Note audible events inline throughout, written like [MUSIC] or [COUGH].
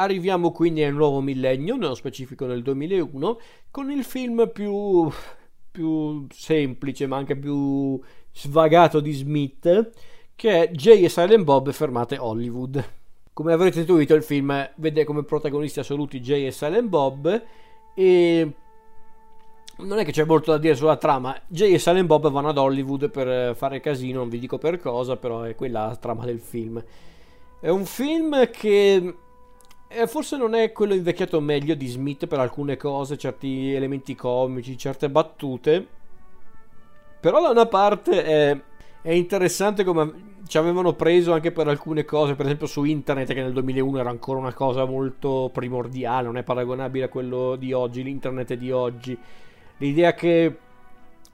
Arriviamo quindi al nuovo millennio, nello specifico nel 2001, con il film più, più semplice ma anche più svagato di Smith, che è Jay e Silent Bob fermate Hollywood. Come avrete intuito, il film vede come protagonisti assoluti Jay e Silent Bob e non è che c'è molto da dire sulla trama. Jay e Silent Bob vanno ad Hollywood per fare casino, non vi dico per cosa, però è quella la trama del film. È un film che eh, forse non è quello invecchiato meglio di Smith per alcune cose, certi elementi comici, certe battute. Però da una parte è, è interessante come ci avevano preso anche per alcune cose, per esempio su internet che nel 2001 era ancora una cosa molto primordiale, non è paragonabile a quello di oggi, l'internet di oggi. L'idea che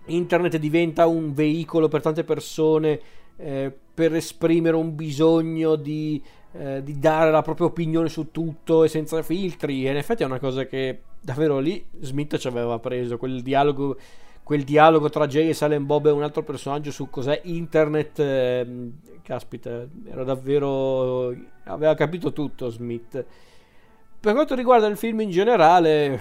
internet diventa un veicolo per tante persone eh, per esprimere un bisogno di eh, di dare la propria opinione su tutto e senza filtri. E in effetti è una cosa che davvero lì Smith ci aveva preso. Quel dialogo, quel dialogo tra Jay e Silent Bob e un altro personaggio su cos'è internet. Eh, caspita, era davvero. aveva capito tutto Smith. Per quanto riguarda il film in generale,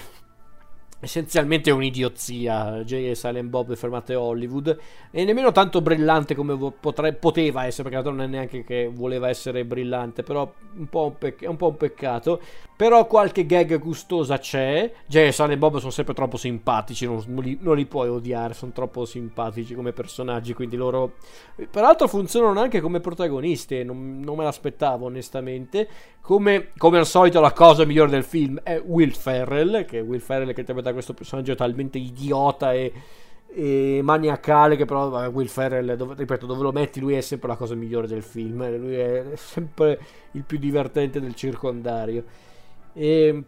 essenzialmente è un'idiozia Jay e Silent Bob fermate Hollywood e nemmeno tanto brillante come potre, poteva essere perché non è neanche che voleva essere brillante però un po' un, pec- un, po un peccato. Però qualche gag gustosa c'è. Jay e Silent Bob sono sempre troppo simpatici non, li, non li puoi odiare sono troppo simpatici come personaggi quindi loro peraltro funzionano anche come protagonisti non, non me l'aspettavo onestamente. Come, come, al solito la cosa migliore del film è Will Ferrell che Will Ferrell che interpreta questo personaggio talmente idiota e, e maniacale che però vabbè, Will Ferrell dove, ripeto dove lo metti lui è sempre la cosa migliore del film lui è sempre il più divertente del circondario. E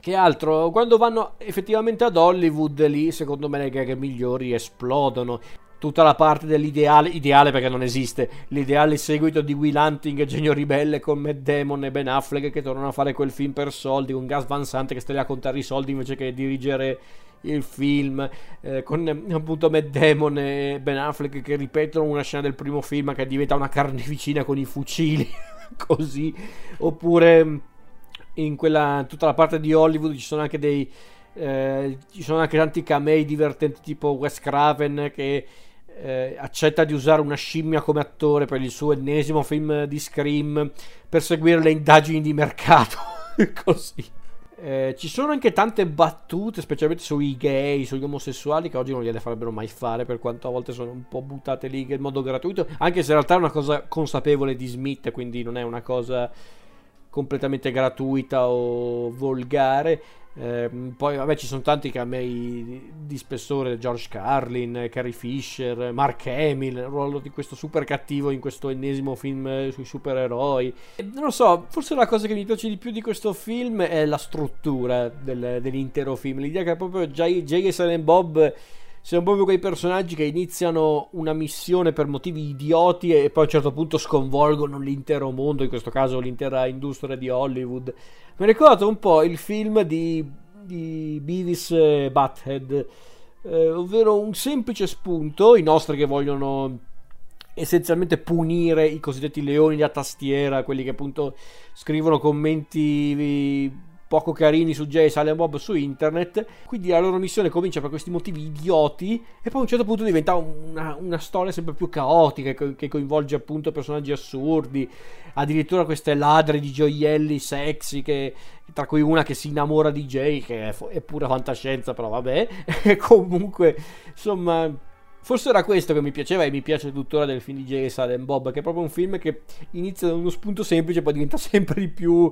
che altro? Quando vanno effettivamente ad Hollywood lì secondo me le gag migliori esplodono tutta la parte dell'ideale, ideale perché non esiste, l'ideale seguito di Will Hunting, Genio Ribelle con Matt Damon e Ben Affleck che tornano a fare quel film per soldi, con Gas Van Sant che sta lì a contare i soldi invece che dirigere il film, eh, con appunto Matt Damon e Ben Affleck che ripetono una scena del primo film che diventa una carneficina con i fucili, [LAUGHS] così, oppure in quella, tutta la parte di Hollywood ci sono anche dei... Eh, ci sono anche tanti camei divertenti tipo Wes Craven che eh, accetta di usare una scimmia come attore per il suo ennesimo film di Scream per seguire le indagini di mercato. [LAUGHS] Così. Eh, ci sono anche tante battute, specialmente sui gay, sugli omosessuali, che oggi non gliele farebbero mai fare, per quanto a volte sono un po' buttate lì in modo gratuito, anche se in realtà è una cosa consapevole di Smith, quindi non è una cosa completamente gratuita o volgare. Eh, poi vabbè ci sono tanti camei di spessore George Carlin, Carrie Fisher, Mark Hamill il ruolo di questo super cattivo in questo ennesimo film sui supereroi e non lo so forse la cosa che mi piace di più di questo film è la struttura del, dell'intero film l'idea che proprio Jay e Silent Bob siano proprio quei personaggi che iniziano una missione per motivi idioti e poi a un certo punto sconvolgono l'intero mondo, in questo caso l'intera industria di Hollywood. Mi ricordo un po' il film di, di Beavis e Butthead, eh, ovvero un semplice spunto, i nostri che vogliono essenzialmente punire i cosiddetti leoni da tastiera, quelli che appunto scrivono commenti poco carini su Jay Silent Bob su internet. Quindi la loro missione comincia per questi motivi idioti e poi a un certo punto diventa una, una storia sempre più caotica che, coinvolge appunto personaggi assurdi, addirittura queste ladre di gioielli sexy che, tra cui una che si innamora di Jay che è, è pura fantascienza però vabbè [LAUGHS] comunque insomma Forse era questo che mi piaceva e mi piace tuttora del film di Jay Silent Bob, che è proprio un film che inizia da uno spunto semplice e poi diventa [LAUGHS] sempre di più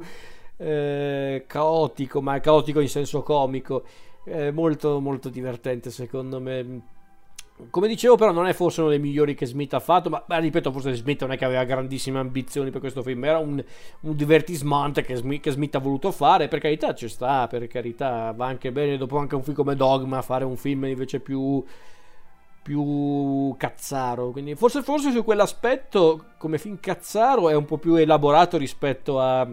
eh, caotico, ma caotico in senso comico. Eh, molto, molto divertente secondo me. Come dicevo, però, non è forse uno dei migliori che Smith ha fatto. Ma, ma ripeto, forse Smith non è che aveva grandissime ambizioni per questo film. Era un, un divertisement che Smith, che Smith, ha voluto fare. Per carità, ci sta. Per carità, va anche bene. Dopo anche un film come Dogma, fare un film invece più più cazzaro. Quindi forse, forse su quell'aspetto, come film cazzaro, è un po' più elaborato rispetto a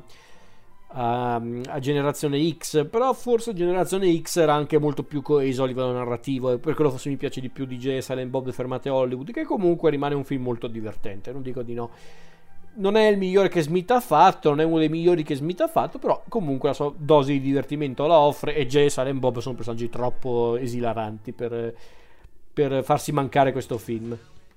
a, a, Generazione X, però forse Generazione X era anche molto più coeso a livello narrativo e per quello forse mi piace di più DJ Silent Bob Fermate Hollywood, che comunque rimane un film molto divertente, non dico di no. non è il migliore che Smith ha fatto, non è uno dei migliori che Smith ha fatto, però comunque la sua dose di divertimento la offre e Jay e Silent Bob sono personaggi troppo esilaranti per, per farsi mancare questo film.